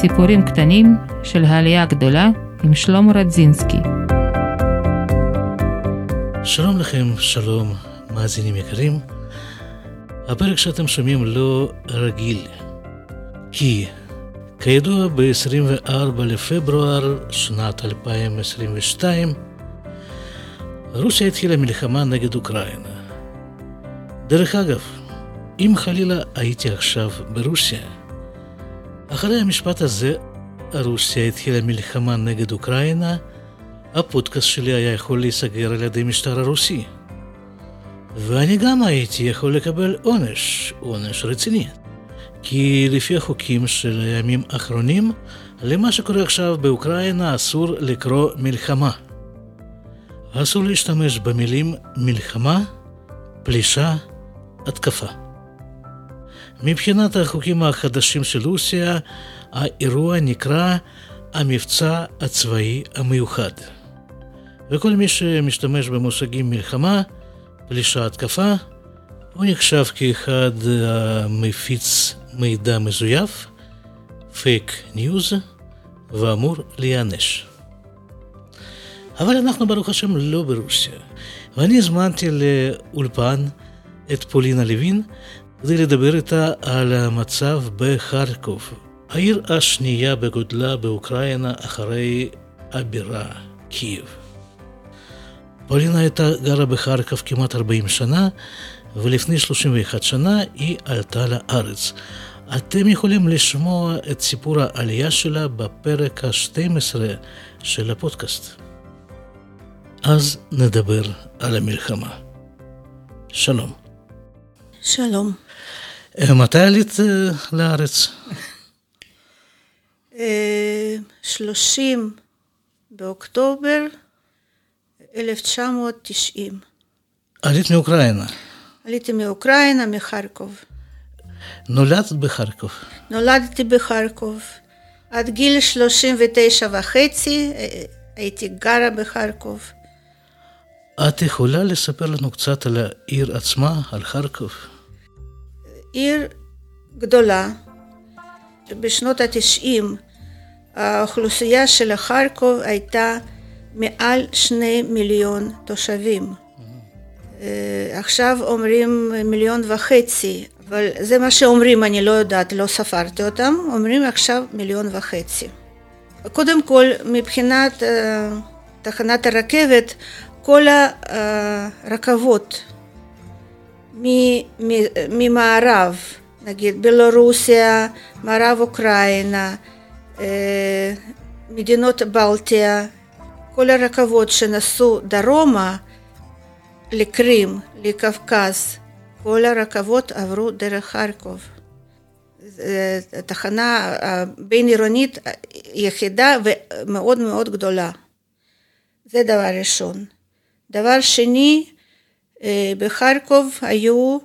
סיפורים קטנים של העלייה הגדולה עם שלמה רדזינסקי. שלום לכם, שלום, מאזינים יקרים. הפרק שאתם שומעים לא רגיל, כי כידוע ב-24 לפברואר שנת 2022 רוסיה התחילה מלחמה נגד אוקראינה. דרך אגב, אם חלילה הייתי עכשיו ברוסיה, אחרי המשפט הזה, רוסיה התחילה מלחמה נגד אוקראינה, הפודקאסט שלי היה יכול להיסגר על ידי משטר הרוסי. ואני גם הייתי יכול לקבל עונש, עונש רציני. כי לפי החוקים של הימים האחרונים, למה שקורה עכשיו באוקראינה אסור לקרוא מלחמה. אסור להשתמש במילים מלחמה, פלישה, התקפה. מבחינת החוקים החדשים של רוסיה, האירוע נקרא המבצע הצבאי המיוחד. וכל מי שמשתמש במושגים מלחמה, פלישה התקפה, הוא נחשב כאחד המפיץ מידע מזויף, פייק ניוז, ואמור להיענש. אבל אנחנו ברוך השם לא ברוסיה, ואני הזמנתי לאולפן את פולינה לוין כדי לדבר איתה על המצב בחרקוב, העיר השנייה בגודלה באוקראינה אחרי הבירה קייב. פולינה הייתה גרה בחרקוב כמעט 40 שנה, ולפני 31 שנה היא עלתה לארץ. אתם יכולים לשמוע את סיפור העלייה שלה בפרק ה-12 של הפודקאסט. אז נדבר על המלחמה. שלום. שלום. אה, מתי עלית אה, לארץ? 30 אה, באוקטובר 1990. עלית מאוקראינה. עליתי מאוקראינה, מחרקוב. נולדת בחרקוב. נולדתי בחרקוב. עד גיל 39 וחצי הייתי גרה בחרקוב. את יכולה לספר לנו קצת על העיר עצמה, על חרקוב? עיר גדולה. בשנות התשעים האוכלוסייה של חרקוב הייתה מעל שני מיליון תושבים. אה, עכשיו אומרים מיליון וחצי, אבל זה מה שאומרים, אני לא יודעת, לא ספרתי אותם, אומרים עכשיו מיליון וחצי. קודם כל, מבחינת uh, תחנת הרכבת, כל הרכבות ממערב, נגיד בלרוסיה, מערב אוקראינה, אה, מדינות בלטיה, כל הרכבות שנסעו דרומה לקרים, לקווקז, כל הרכבות עברו דרך חרקוב. תחנה בין עירונית יחידה ומאוד מאוד גדולה. זה דבר ראשון. דבר שני, בחרקוב היו,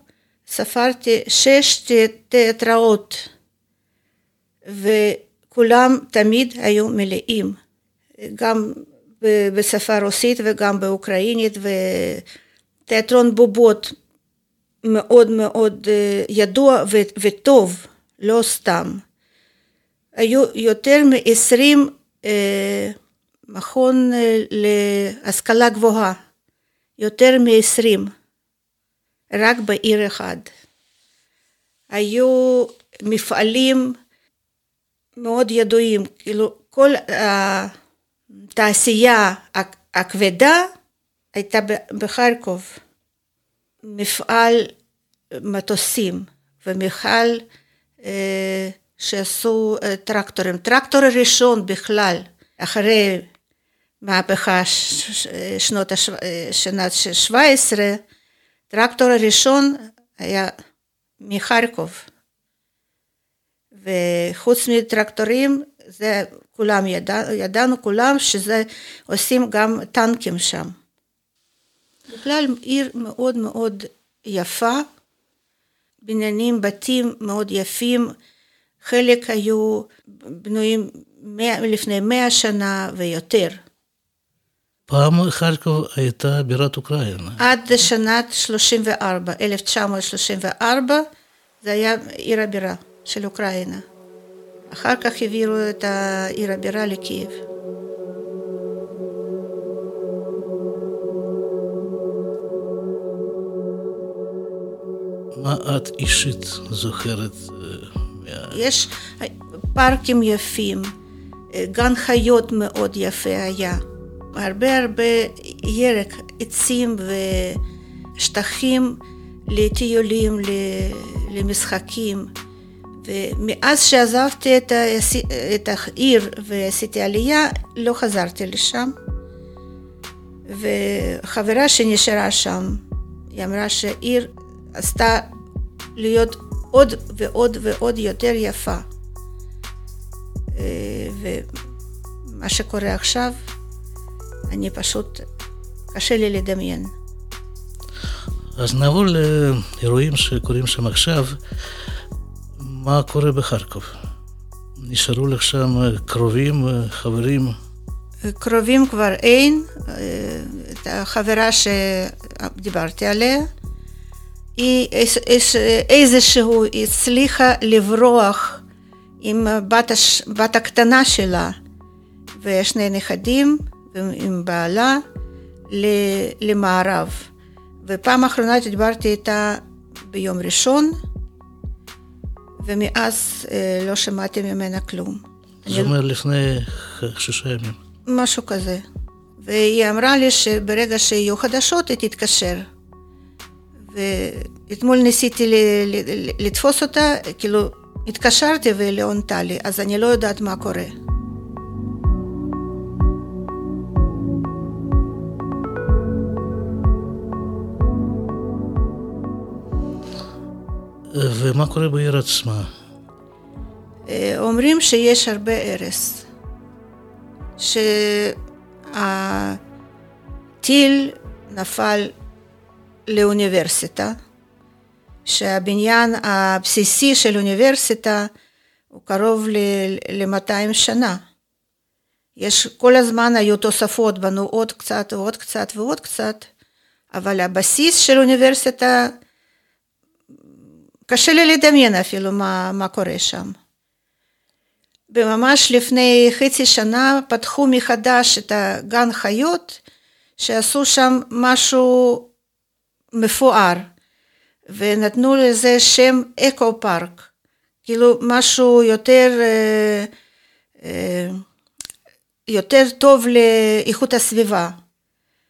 ספרתי שש תיאטראות, וכולם תמיד היו מלאים, גם בשפה רוסית וגם באוקראינית, ותיאטרון בובות מאוד מאוד אה, ידוע וטוב, לא סתם. היו יותר מ-20 אה, מכון להשכלה גבוהה יותר מ-20, רק בעיר אחד. היו מפעלים מאוד ידועים, כאילו כל התעשייה הכבדה הייתה בחרקוב. מפעל מטוסים ומפעל אה, שעשו אה, טרקטורים. טרקטור הראשון בכלל, אחרי מהפכה שנות שנת 17, טרקטור הראשון היה מחרקוב. וחוץ מטרקטורים, זה כולם ידע, ידענו כולם שזה עושים גם טנקים שם. בכלל עיר מאוד מאוד יפה, בניינים, בתים מאוד יפים, חלק היו בנויים לפני מאה שנה ויותר. פעם חרקוב הייתה בירת אוקראינה. עד שנת 34, 1934, זה היה עיר הבירה של אוקראינה. אחר כך העבירו את העיר הבירה לקייב. מה את אישית זוכרת? אה, יש פארקים יפים, גן חיות מאוד יפה היה, הרבה הרבה ירק, עצים ושטחים לטיולים, למשחקים. ומאז שעזבתי את, ה- את העיר ועשיתי עלייה, לא חזרתי לשם. וחברה שנשארה שם, היא אמרה שהעיר עשתה להיות עוד ועוד ועוד יותר יפה. אה, ומה שקורה עכשיו, אני פשוט, קשה לי לדמיין. אז נעבור לאירועים שקורים שם עכשיו. מה קורה בחרקוב? נשארו לך שם קרובים, חברים? קרובים כבר אין, את החברה שדיברתי עליה, היא איז- איז- איזשהו הצליחה לברוח עם בת, הש, בת הקטנה שלה ושני נכדים עם בעלה למערב. ופעם אחרונה דיברתי איתה ביום ראשון, ומאז אה, לא שמעתי ממנה כלום. זה אומר לפני ח- שישה ימים. משהו כזה. והיא אמרה לי שברגע שיהיו חדשות היא תתקשר. ואתמול ניסיתי ל- לתפוס אותה, כאילו התקשרתי והיא לא ענתה לי, אז אני לא יודעת מה קורה. ומה קורה בעיר עצמה? אה, אומרים שיש הרבה הרס, שהטיל נפל לאוניברסיטה, שהבניין הבסיסי של אוניברסיטה הוא קרוב ל-200 שנה. יש כל הזמן היו תוספות, בנו עוד קצת ועוד קצת ועוד קצת, אבל הבסיס של אוניברסיטה, קשה לי לדמיין אפילו מה, מה קורה שם. וממש לפני חצי שנה פתחו מחדש את הגן חיות, שעשו שם משהו מפואר, ונתנו לזה שם אקו פארק, כאילו משהו יותר, אה, אה, יותר טוב לאיכות הסביבה,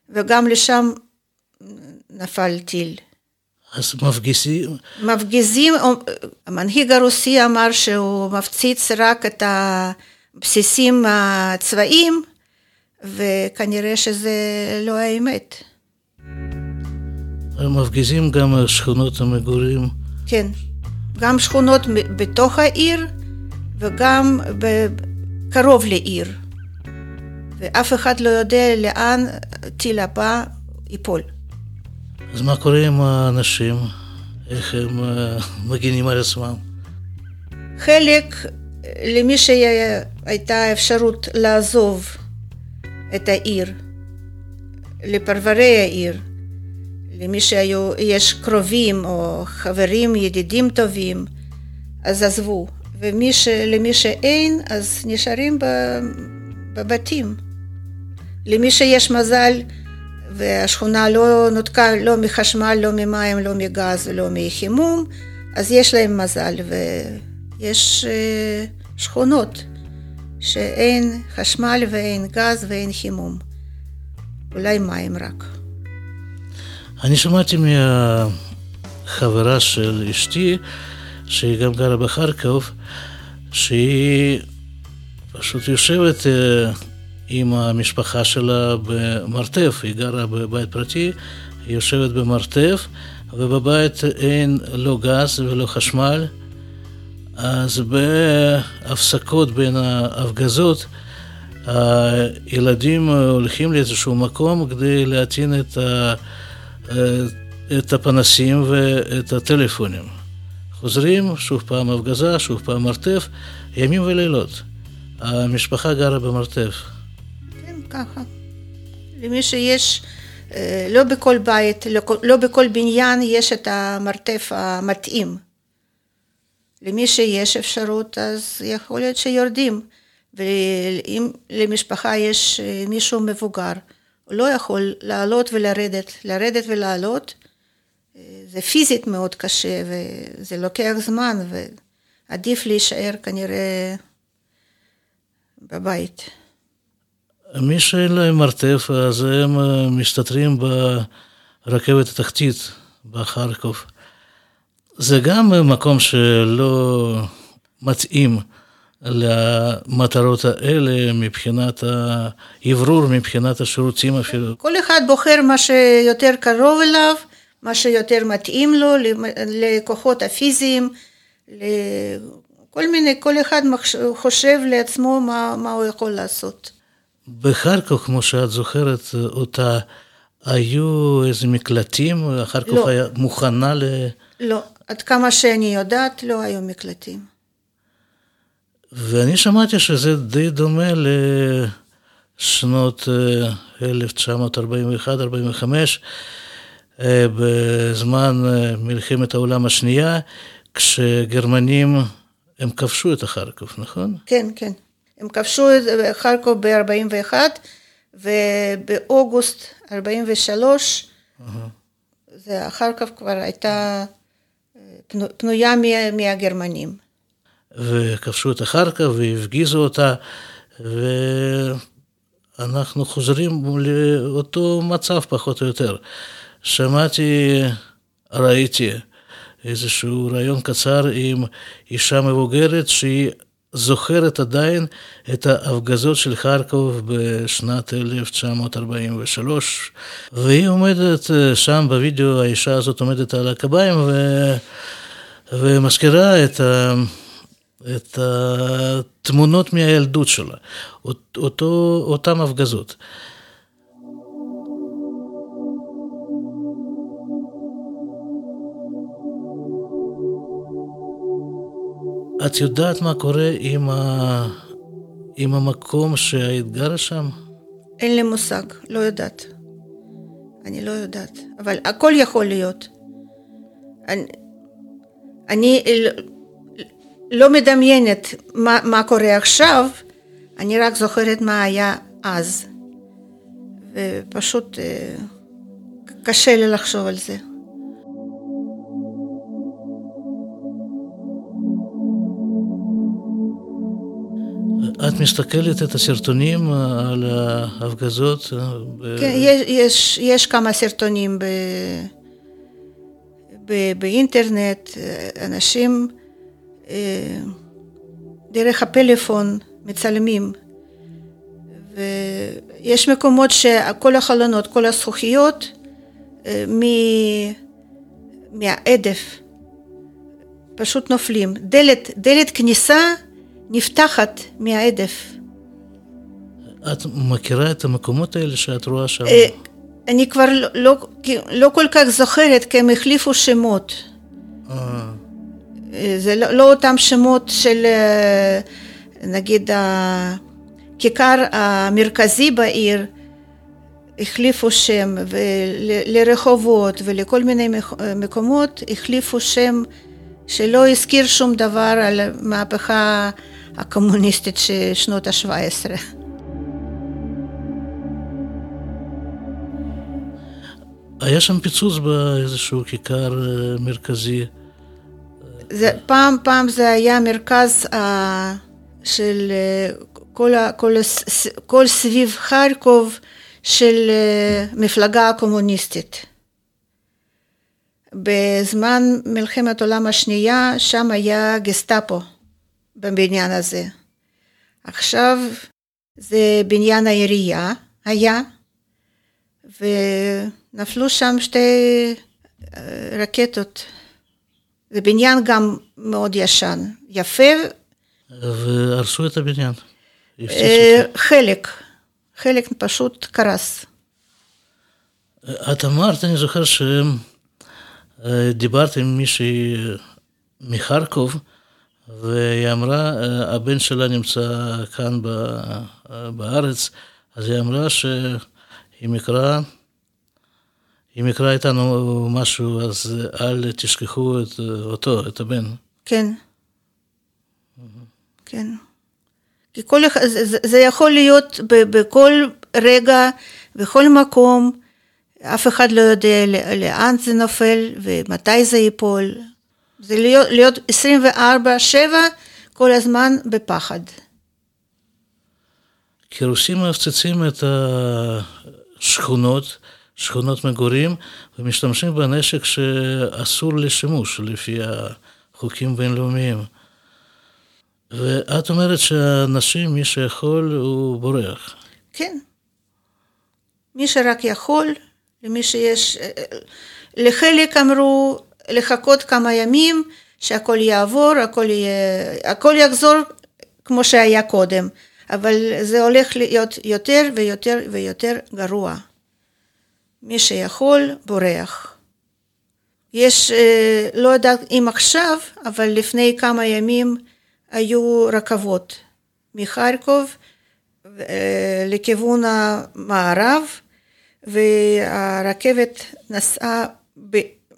וגם לשם נפל טיל. אז מפגיסים, מפגיזים, המנהיג הרוסי אמר שהוא מפציץ רק את הבסיסים הצבאיים, וכנראה שזה לא האמת. מפגיזים גם שכונות המגורים. כן, גם שכונות בתוך העיר וגם קרוב לעיר. ואף אחד לא יודע לאן טיל הבא ייפול. אז מה קורה עם האנשים? איך הם אה, מגינים על עצמם? חלק, למי שהייתה אפשרות לעזוב את העיר, לפרברי העיר, למי שיש קרובים או חברים, ידידים טובים, אז עזבו. ולמי שאין, אז נשארים בבתים. למי שיש מזל, והשכונה לא נותקה לא מחשמל, לא ממים, לא מגז ולא מחימום, אז יש להם מזל, ויש שכונות שאין חשמל ואין גז ואין חימום. אולי מים רק. אני שמעתי מהחברה של אשתי, שהיא גם גרה בחרקוב, שהיא פשוט יושבת עם המשפחה שלה במרתף, היא גרה בבית פרטי, היא יושבת במרתף, ובבית אין לא גז ולא חשמל, אז בהפסקות בין ההפגזות, הילדים הולכים לאיזשהו מקום כדי להטעין את, ה, את הפנסים ואת הטלפונים. חוזרים, שוב פעם הפגזה, שוב פעם מרתף, ימים ולילות. המשפחה גרה במרתף. ככה. למי שיש, לא בכל בית, לא, לא בכל בניין יש את המרתף המתאים. למי שיש אפשרות, אז יכול להיות שיורדים. ואם למשפחה יש אה, מישהו מבוגר, הוא לא יכול לעלות ולרדת, לרדת ולעלות, אה, זה פיזית מאוד קשה וזה לוקח זמן ועדיף להישאר כנראה בבית. מי שאין להם מרתף, אז הם אה, מסתתרים ברכבת התחתית בחרקוב. זה גם מקום שלא מתאים למטרות האלה מבחינת האוורור, מבחינת השירותים אפילו. כל אחד בוחר מה שיותר קרוב אליו, מה שיותר מתאים לו, לכוחות הפיזיים, כל מיני, כל אחד חושב לעצמו מה, מה הוא יכול לעשות. בחרקוב, כמו שאת זוכרת אותה, היו איזה מקלטים? חרקוב לא. היה מוכנה ל... לא, עד כמה שאני יודעת, לא היו מקלטים. ואני שמעתי שזה די דומה לשנות 1941-45, אה, בזמן אה, מלחמת העולם השנייה, כשגרמנים, הם כבשו את החרקוב, נכון? כן, כן. הם כבשו את חרקוב ב-41, ובאוגוסט 43, uh-huh. זה חרקוב כבר הייתה אה, פנויה מהגרמנים. וכבשו את החרקוב והפגיזו אותה, ואנחנו חוזרים לאותו מצב פחות או יותר. שמעתי, ראיתי איזשהו רעיון קצר עם אישה מבוגרת שהיא זוכרת עדיין את ההפגזות של חרקוב בשנת 1943, והיא עומדת שם בווידאו, האישה הזאת עומדת על הקביים ו... ומזכירה את ה... את התמונות מהילדות שלה, אותו, אותן הפגזות. את יודעת מה קורה עם, ה... עם המקום שהיית גרה שם? אין לי מושג, לא יודעת. אני לא יודעת, אבל הכל יכול להיות. אני, אני לא מדמיינת מה, מה קורה עכשיו, אני רק זוכרת מה היה אז. ופשוט אה, קשה לי לחשוב על זה. את מסתכלת את הסרטונים על ההפגזות? כן, יש, יש, יש כמה סרטונים ב, ב, באינטרנט, אנשים אה, דרך הפלאפון מצלמים. ויש מקומות שכל החלונות, כל הזכוכיות אה, מהעדף פשוט נופלים. דלת, דלת כניסה נפתחת מהעדף. את מכירה את המקומות האלה שאת רואה שם? אה, אני כבר לא, לא, לא כל כך זוכרת, כי הם החליפו שמות. אה. זה לא, לא אותם שמות של אה, נגיד הכיכר המרכזי בעיר, החליפו שם לרחובות ולכל מיני מקומות, החליפו שם שלא הזכיר שום דבר על המהפכה הקומוניסטית של שנות ה-17. היה שם פיצוץ באיזשהו כיכר אה, מרכזי. זה, פעם, פעם זה היה מרכז uh, של uh, כל, כל, כל סביב חרקוב של uh, מפלגה הקומוניסטית. בזמן מלחמת העולם השנייה, שם היה גסטאפו בבניין הזה. עכשיו זה בניין העירייה היה, ונפלו שם שתי רקטות זה בניין גם מאוד ישן, יפה. והרסו את הבניין. אה, חלק, חלק פשוט קרס. את אמרת, אני זוכר שדיברת עם מישהי מחרקוב, והיא אמרה, הבן שלה נמצא כאן בארץ, אז היא אמרה שהיא מקרא אם יקרה איתנו משהו, אז אל תשכחו את אותו, את הבן. כן, כן. כי כל אחד, זה, זה יכול להיות ב, בכל רגע, בכל מקום, אף אחד לא יודע לאן זה נופל ומתי זה ייפול. זה להיות, להיות 24-7 כל הזמן בפחד. כי רוסים מפציצים את השכונות, שכונות מגורים, ומשתמשים בנשק שאסור לשימוש לפי החוקים בינלאומיים. ואת אומרת שאנשים, מי שיכול, הוא בורח. כן. מי שרק יכול, למי שיש... לחלק אמרו לחכות כמה ימים, שהכל יעבור, הכל, יהיה, הכל יחזור כמו שהיה קודם, אבל זה הולך להיות יותר ויותר ויותר גרוע. מי שיכול, בורח. יש, אה, לא יודעת אם עכשיו, אבל לפני כמה ימים היו רכבות מחרקוב אה, לכיוון המערב, והרכבת נסעה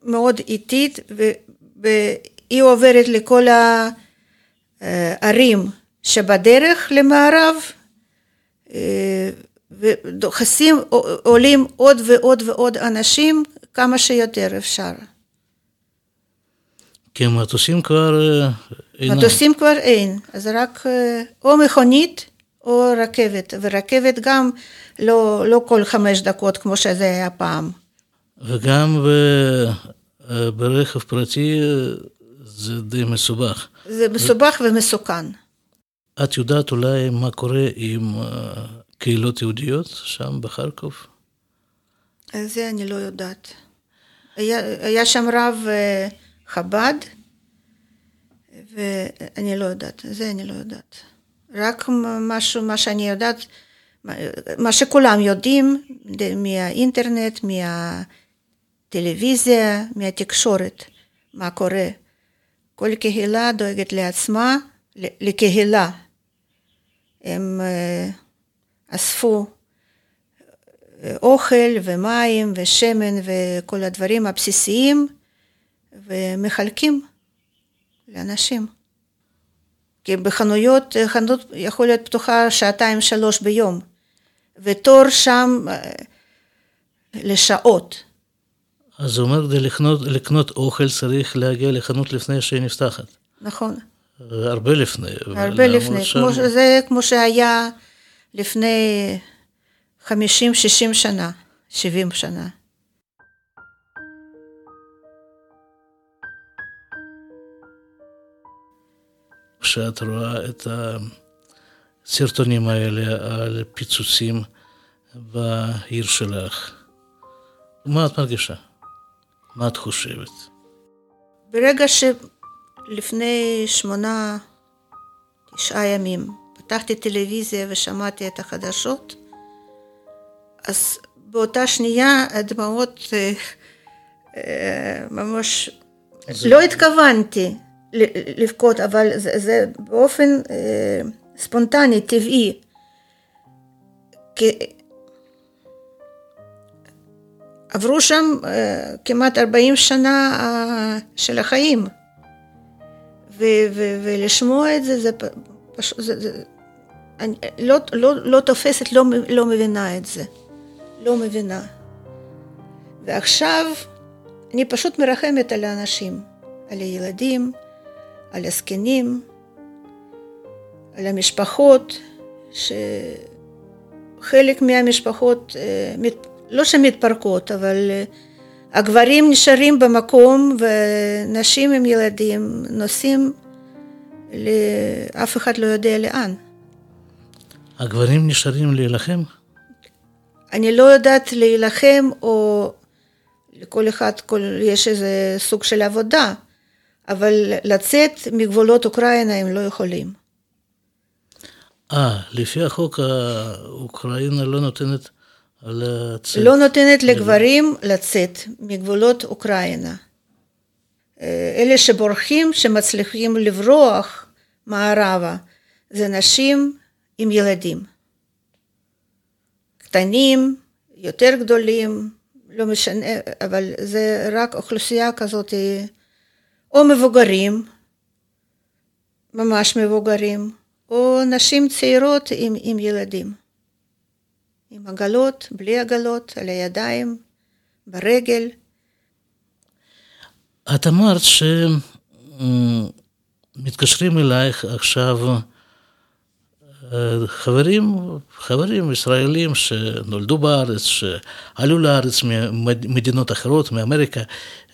מאוד איטית, והיא עוברת לכל הערים שבדרך למערב, אה, ודוחסים, עולים עוד ועוד ועוד אנשים כמה שיותר אפשר. כי מטוסים כבר אה, אין. מטוסים כבר אין, אז רק אה, או מכונית או רכבת, ורכבת גם לא, לא כל חמש דקות כמו שזה היה פעם. וגם אה, ברכב פרטי זה די מסובך. זה מסובך ו... ומסוכן. את יודעת אולי מה קורה עם קהילות יהודיות שם בחרקוב? זה אני לא יודעת. היה, היה שם רב חב"ד, ואני לא יודעת, זה אני לא יודעת. רק משהו, מה שאני יודעת, מה שכולם יודעים מהאינטרנט, מהטלוויזיה, מהתקשורת, מה קורה. כל קהילה דואגת לעצמה, לקהילה. הם אספו אוכל ומים ושמן וכל הדברים הבסיסיים ומחלקים. לאנשים. כי בחנויות, חנות יכול להיות פתוחה שעתיים שלוש ביום, ותור שם לשעות. אז זה אומר, כדי לקנות, לקנות אוכל צריך להגיע לחנות לפני שהיא נפתחת. נכון. הרבה לפני. הרבה לפני, שם... כמו, זה כמו שהיה לפני 50-60 שנה, 70 שנה. כשאת רואה את הסרטונים האלה על פיצוצים בעיר שלך, מה את מרגישה? מה את חושבת? ברגע שלפני שמונה, תשעה ימים פתחתי טלוויזיה ושמעתי את החדשות, אז באותה שנייה הדמעות אה, אה, ממש... זה... לא התכוונתי. לבכות, אבל זה, זה באופן אה, ספונטני, טבעי. כי עברו שם אה, כמעט 40 שנה אה, של החיים, ו, ו, ולשמוע את זה, זה פשוט, זה, זה, אני לא, לא, לא תופסת, לא, לא מבינה את זה, לא מבינה. ועכשיו אני פשוט מרחמת על האנשים, על הילדים, על הזקנים, על המשפחות, שחלק מהמשפחות, אה, לא שמתפרקות, אבל אה, הגברים נשארים במקום ונשים עם ילדים נוסעים, אף אחד לא יודע לאן. הגברים נשארים להילחם? אני לא יודעת להילחם, או לכל אחד יש איזה סוג של עבודה. אבל לצאת מגבולות אוקראינה הם לא יכולים. אה, לפי החוק אוקראינה לא נותנת לצאת. לא נותנת לגברים לצאת מגבולות אוקראינה. אה, אלה שבורחים, שמצליחים לברוח מערבה, זה נשים עם ילדים. קטנים, יותר גדולים, לא משנה, אבל זה רק אוכלוסייה כזאת או מבוגרים, ממש מבוגרים, או נשים צעירות עם, עם ילדים. עם עגלות, בלי עגלות, על הידיים, ברגל. את אמרת שמתקשרים אלייך עכשיו אה, חברים, חברים ישראלים שנולדו בארץ, שעלו לארץ ממדינות אחרות, מאמריקה,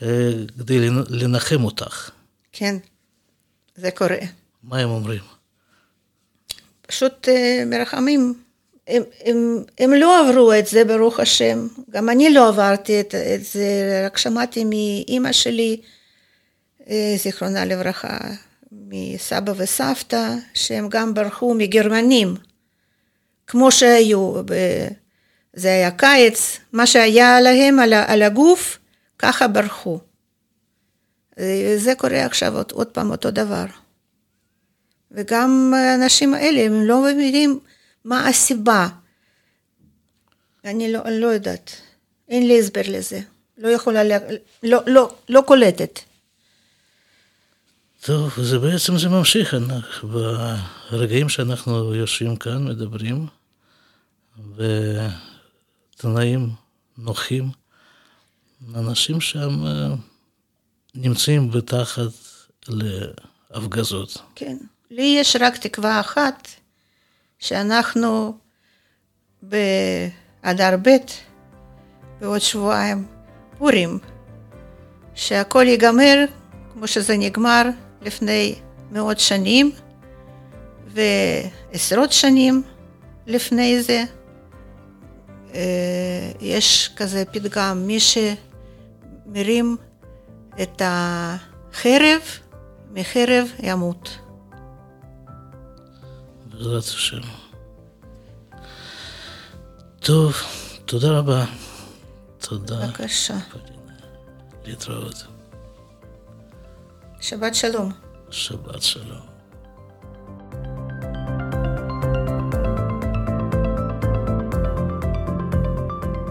אה, כדי לנחם אותך. כן, זה קורה. מה הם אומרים? פשוט אה, מרחמים. הם, הם, הם לא עברו את זה, ברוך השם. גם אני לא עברתי את, את זה, רק שמעתי מאימא שלי, זיכרונה לברכה, מסבא וסבתא, שהם גם ברחו מגרמנים, כמו שהיו, זה היה קיץ, מה שהיה להם על, על הגוף, ככה ברחו. זה קורה עכשיו עוד, עוד פעם אותו דבר. וגם האנשים האלה, הם לא מבינים מה הסיבה. אני לא, אני לא יודעת, אין לי הסבר לזה. לא יכולה, לא, לא, לא, לא קולטת. טוב, זה בעצם זה ממשיך, ברגעים שאנחנו יושבים כאן, מדברים, ותנאים נוחים, אנשים שם אה, נמצאים בתחת להפגזות. כן, לי יש רק תקווה אחת, שאנחנו באדר ב', בעוד שבועיים, פורים, שהכל ייגמר כמו שזה נגמר לפני מאות שנים ועשרות שנים לפני זה. אה, יש כזה פתגם, מי שמרים את החרב, מחרב ימות. בעזרת השם. טוב, תודה רבה. תודה. בבקשה. להתראות. שבת שלום. שבת שלום.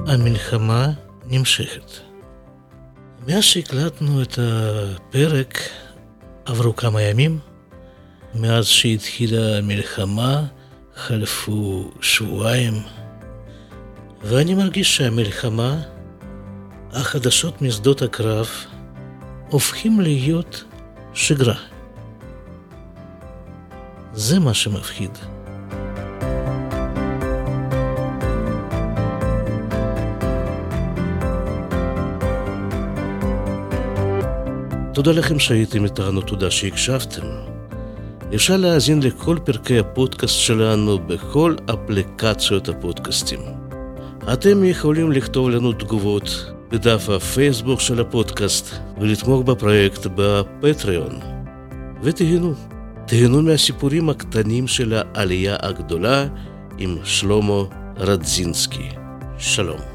המלחמה נמשכת. מאז שהקלטנו את הפרק עברו כמה ימים. מאז שהתחילה המלחמה חלפו שבועיים, ואני מרגיש שהמלחמה, החדשות משדות הקרב, הופכים להיות שגרה. זה מה שמפחיד. תודה לכם שהייתם איתנו, תודה שהקשבתם. אפשר להאזין לכל פרקי הפודקאסט שלנו בכל אפליקציות הפודקאסטים. אתם יכולים לכתוב לנו תגובות בדף הפייסבוק של הפודקאסט ולתמוך בפרויקט בפטריון. ותהנו, תהנו מהסיפורים הקטנים של העלייה הגדולה עם שלמה רדזינסקי. שלום.